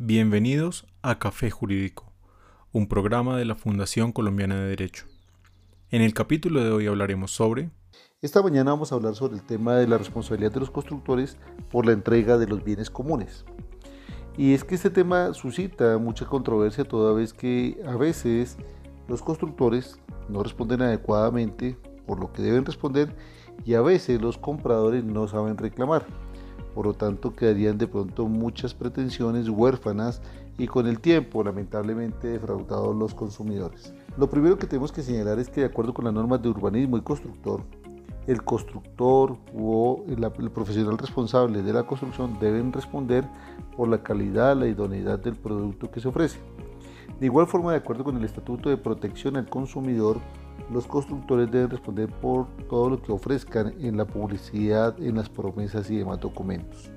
Bienvenidos a Café Jurídico, un programa de la Fundación Colombiana de Derecho. En el capítulo de hoy hablaremos sobre... Esta mañana vamos a hablar sobre el tema de la responsabilidad de los constructores por la entrega de los bienes comunes. Y es que este tema suscita mucha controversia toda vez que a veces los constructores no responden adecuadamente por lo que deben responder y a veces los compradores no saben reclamar por lo tanto quedarían de pronto muchas pretensiones huérfanas y con el tiempo lamentablemente defraudados los consumidores. Lo primero que tenemos que señalar es que de acuerdo con las normas de urbanismo y constructor, el constructor o el, profesional responsable de la construcción deben responder por la calidad, la idoneidad del producto que se ofrece. De igual forma, de acuerdo con el Estatuto de Protección al Consumidor, los constructores deben responder por todo lo que ofrezcan en la publicidad, en las promesas y demás documentos.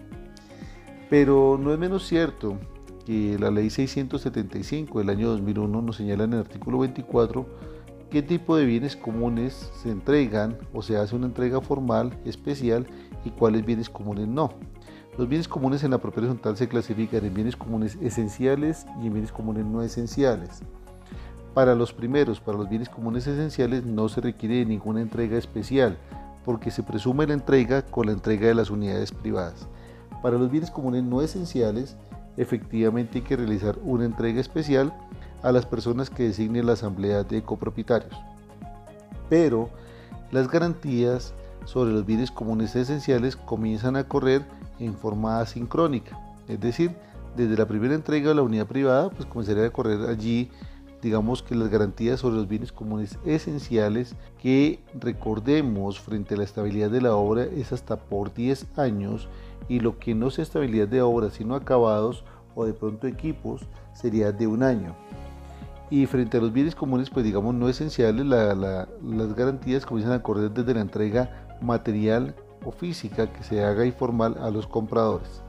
Pero no es menos cierto que la ley 675 del año 2001 nos señala en el artículo 24 qué tipo de bienes comunes se entregan o se hace una entrega formal, especial y cuáles bienes comunes no. Los bienes comunes en la propiedad horizontal se clasifican en bienes comunes esenciales y en bienes comunes no esenciales. Para los primeros, para los bienes comunes esenciales, no se requiere ninguna entrega especial, porque se presume la entrega con la entrega de las unidades privadas. Para los bienes comunes no esenciales, efectivamente hay que realizar una entrega especial a las personas que designe la asamblea de copropietarios. Pero las garantías sobre los bienes comunes esenciales comienzan a correr en forma asincrónica, es decir, desde la primera entrega de la unidad privada, pues comenzaría a correr allí digamos que las garantías sobre los bienes comunes esenciales que recordemos frente a la estabilidad de la obra es hasta por 10 años y lo que no sea estabilidad de obra sino acabados o de pronto equipos sería de un año. Y frente a los bienes comunes, pues digamos no esenciales, las garantías comienzan a correr desde la entrega material o física que se haga informal a los compradores.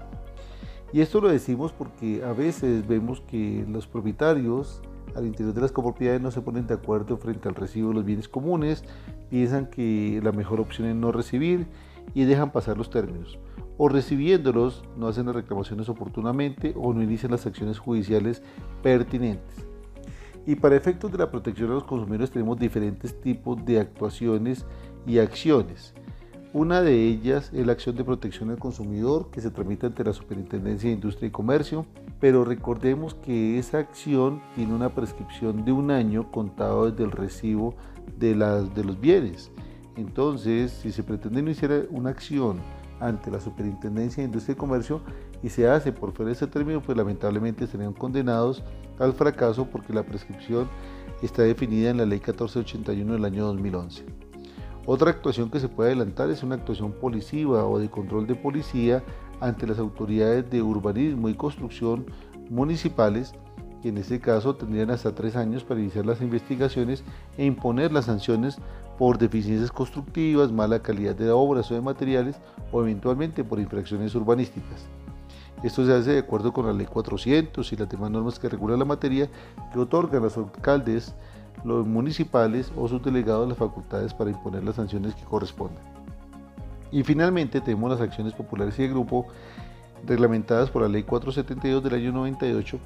Y esto lo decimos porque a veces vemos que los propietarios al interior de las copropiedades no se ponen de acuerdo frente al recibo de los bienes comunes, piensan que la mejor opción es no recibir y dejan pasar los términos. O recibiéndolos no hacen las reclamaciones oportunamente o no inician las acciones judiciales pertinentes. Y para efectos de la protección de los consumidores tenemos diferentes tipos de actuaciones y acciones. Una de ellas es la acción de protección al consumidor que se tramita ante la Superintendencia de Industria y Comercio, pero recordemos que esa acción tiene una prescripción de un año contado desde el recibo de, de los bienes. Entonces, si se pretende iniciar una acción ante la Superintendencia de Industria y Comercio y se hace por fuera de ese término, pues lamentablemente serían condenados al fracaso porque la prescripción está definida en la Ley 1481 del año 2011. Otra actuación que se puede adelantar es una actuación policiva o de control de policía ante las autoridades de urbanismo y construcción municipales, que en este caso tendrían hasta tres años para iniciar las investigaciones e imponer las sanciones por deficiencias constructivas, mala calidad de obras o de materiales o eventualmente por infracciones urbanísticas. Esto se hace de acuerdo con la Ley 400 y las demás normas que regulan la materia que otorgan a los alcaldes los municipales o sus delegados las facultades para imponer las sanciones que correspondan. Y finalmente tenemos las acciones populares y de grupo reglamentadas por la Ley 472 del año 98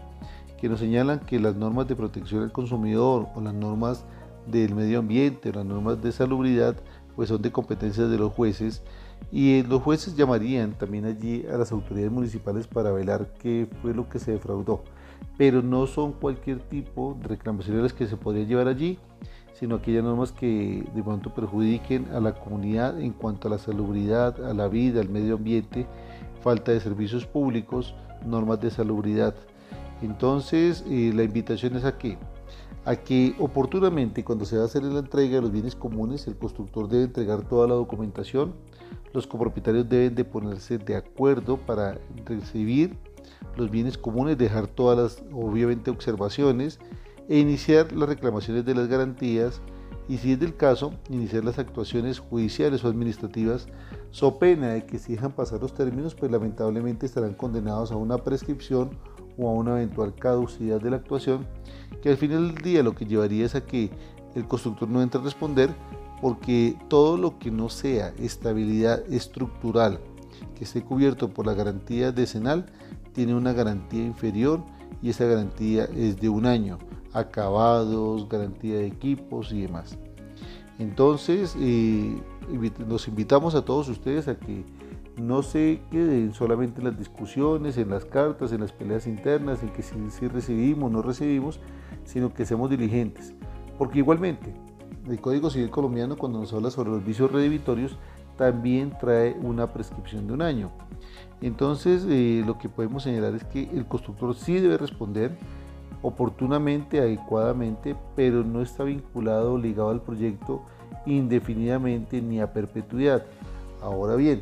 que nos señalan que las normas de protección al consumidor o las normas del medio ambiente o las normas de salubridad pues son de competencias de los jueces y los jueces llamarían también allí a las autoridades municipales para velar qué fue lo que se defraudó pero no son cualquier tipo de reclamaciones que se podría llevar allí, sino aquellas normas que de pronto perjudiquen a la comunidad en cuanto a la salubridad, a la vida, al medio ambiente, falta de servicios públicos, normas de salubridad. Entonces, eh, la invitación es a que, a que oportunamente cuando se va a hacer la entrega de los bienes comunes, el constructor debe entregar toda la documentación, los copropietarios deben de ponerse de acuerdo para recibir los bienes comunes, dejar todas las, obviamente, observaciones e iniciar las reclamaciones de las garantías y si es del caso, iniciar las actuaciones judiciales o administrativas, so pena de que si dejan pasar los términos, pues lamentablemente estarán condenados a una prescripción o a una eventual caducidad de la actuación, que al final del día lo que llevaría es a que el constructor no entre a responder porque todo lo que no sea estabilidad estructural, que esté cubierto por la garantía decenal tiene una garantía inferior y esa garantía es de un año, acabados, garantía de equipos y demás. Entonces, eh, los invitamos a todos ustedes a que no se queden solamente en las discusiones, en las cartas, en las peleas internas, en que si, si recibimos o no recibimos, sino que seamos diligentes. Porque igualmente, el Código Civil colombiano cuando nos habla sobre los vicios redivitorios, también trae una prescripción de un año. Entonces, eh, lo que podemos señalar es que el constructor sí debe responder oportunamente, adecuadamente, pero no está vinculado ligado al proyecto indefinidamente ni a perpetuidad. Ahora bien,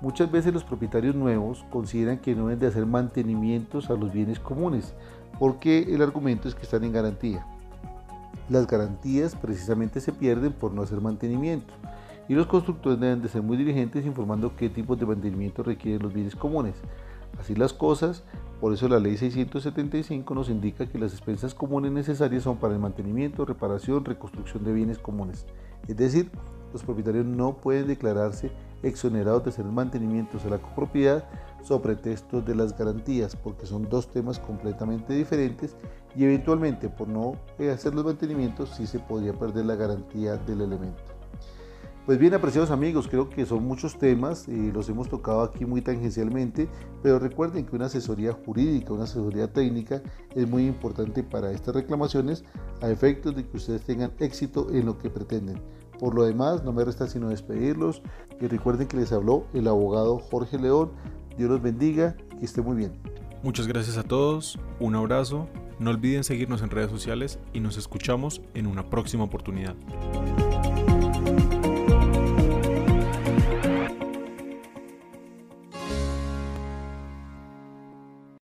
muchas veces los propietarios nuevos consideran que no deben de hacer mantenimientos a los bienes comunes, porque el argumento es que están en garantía. Las garantías precisamente se pierden por no hacer mantenimiento y los constructores deben de ser muy diligentes informando qué tipos de mantenimiento requieren los bienes comunes. Así las cosas, por eso la ley 675 nos indica que las expensas comunes necesarias son para el mantenimiento, reparación, reconstrucción de bienes comunes. Es decir, los propietarios no pueden declararse exonerados de hacer mantenimientos a la copropiedad sobre pretextos de las garantías, porque son dos temas completamente diferentes y eventualmente por no hacer los mantenimientos sí se podría perder la garantía del elemento. Pues bien, apreciados amigos, creo que son muchos temas y los hemos tocado aquí muy tangencialmente, pero recuerden que una asesoría jurídica, una asesoría técnica es muy importante para estas reclamaciones a efectos de que ustedes tengan éxito en lo que pretenden. Por lo demás, no me resta sino despedirlos y recuerden que les habló el abogado Jorge León. Dios los bendiga, que esté muy bien. Muchas gracias a todos, un abrazo, no olviden seguirnos en redes sociales y nos escuchamos en una próxima oportunidad.